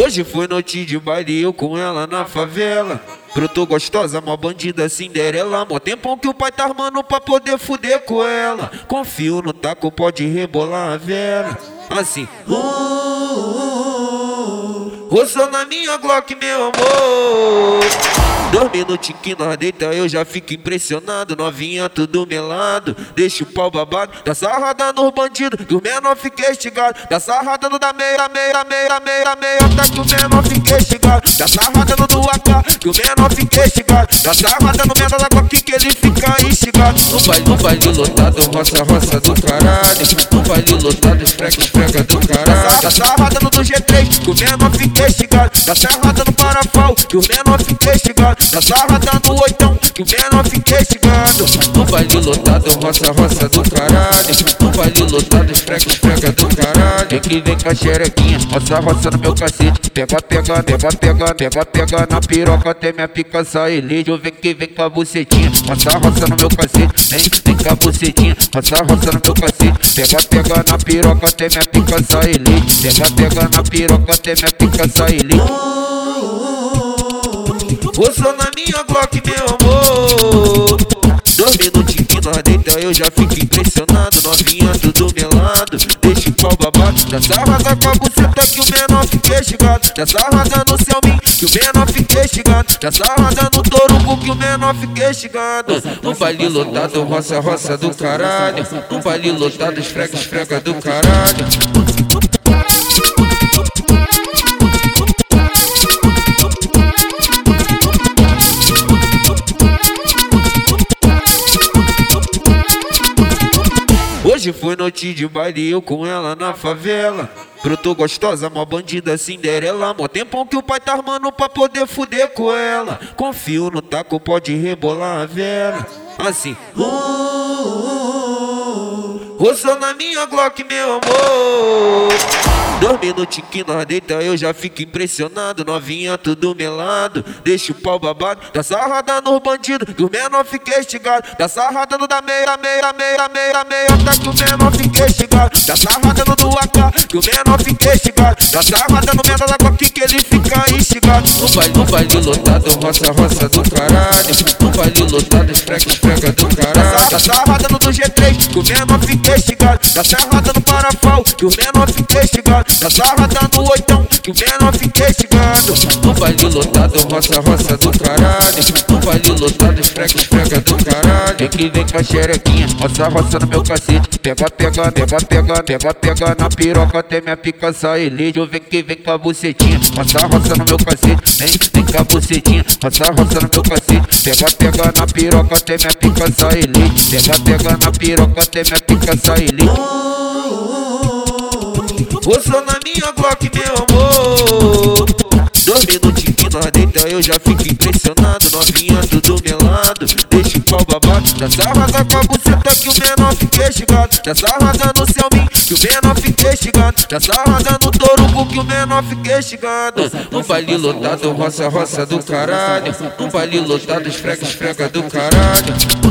Hoje foi noite de baile, eu com ela na favela. Brotou gostosa, mó bandida Cinderela. Mó tempão que o pai tá armando pra poder fuder com ela. Confio no taco, pode rebolar a vela. Assim, uh, uh, uh, na minha Glock, meu amor. Dois minutos que nós deita, eu já fico impressionado. Novinha tudo melado, deixa o pau babado. Dá sarrada nos bandidos, que o menor fica estigado. Dá sarrada no da meia, meia, meia, meia, meia, até que o menor fica estigado. Dá sarrada no do AK, que o menor fica estigado. Dá sarrada no menor da Glock, que ele fica instigado. No baile, no baile lotado, roça, roça do caralho. No baile lotado, esfrega, esfrega do caralho. Dá sarrada no do G3, que o menor fica estigado. Dá sarrada no parafal, que o menor fica estigado. Da sarra dando oitão, que o menor fiquei chegando. No baile lotado, roça, roça do caralho. No baile lotado, esfrega, esfrega do caralho. Vem que vem com a xerequinha, roça, roça no meu cacete. Pega, pega, pega, pega, pega, pega na piroca até minha pica sair liso. Vem que vem com a bucetinha, roça, roça no meu cacete. Vem, vem com a bucetinha, roça, roça no meu cacete. Pega, pega na piroca até minha pica sair liso. Pega, pega na piroca até minha pica sair liso. Você na minha Glock, meu amor Dois minutinhos nós deita, eu já fico impressionado Novinha tudo melado, deixa o pau babado Dessa raga com a buceta que o menor fica chegado Dessa raga no céu mim que o menor fica chegado Dessa raga no torugo que o menor fica chegado No baile lotado, roça, roça do caralho. No baile lotado, esfrega, esfrega do caralho Hoje foi noite de baile, eu com ela na favela. Brotou gostosa, mó bandida Cinderela. Mó tempão que o pai tá armando pra poder fuder com ela. Confio no taco, pode rebolar a vela. Assim, uh, uh, na minha Glock, meu amor. Dois minutos que nós deita, eu já fico impressionado. Novinha tudo melado, deixa o pau babado. Dá sarrada nos bandidos, que o menor fica estigado. Dá sarrada no da meia, meia, meia, meia, meia, até que o menor fica estigado. Dá sarrada no do AK, que o menor fica estigado. Dá sarrada no menor da Glock, que ele fica instigado. No baile, no baile lotado, roça, roça do caralho. No esfrega, esfrega do caralho. Dá sarrada no do G3, que o menor fica estigado. Dá sarrada no parafal, que o menor fica estigado. Da sarra dando oitão, que o menor fiquei chegando. No baile lotado, roça, roça do caralho. No baile lotado, esfrega, esfrega do caralho. Que vem com a xerequinha, roça, roça no meu cacete. Pega, pega, pega, pega, pega, pega na piroca até minha pica sair liso. Vem que vem com a bucetinha, roça, roça no meu cacete. Vem, vem com a bucetinha, roça, roça no meu cacete. Pega, pega na piroca até minha pica sair liso. Pega, pega na piroca até minha pica sair liso. Você na minha Glock, meu amor. Dois minutinhos nós deita, eu já fico impressionado. Novinha tudo melado, deixa o pau babado. Dessa raga com a buceta que o menor fica chegado Dessa raga no céu mim, que o menor fica chegado Dessa raga no torugo que o menor fica chegado No baile lotado, roça, roça do caralho. No baile lotado, esfrega, esfrega do caralho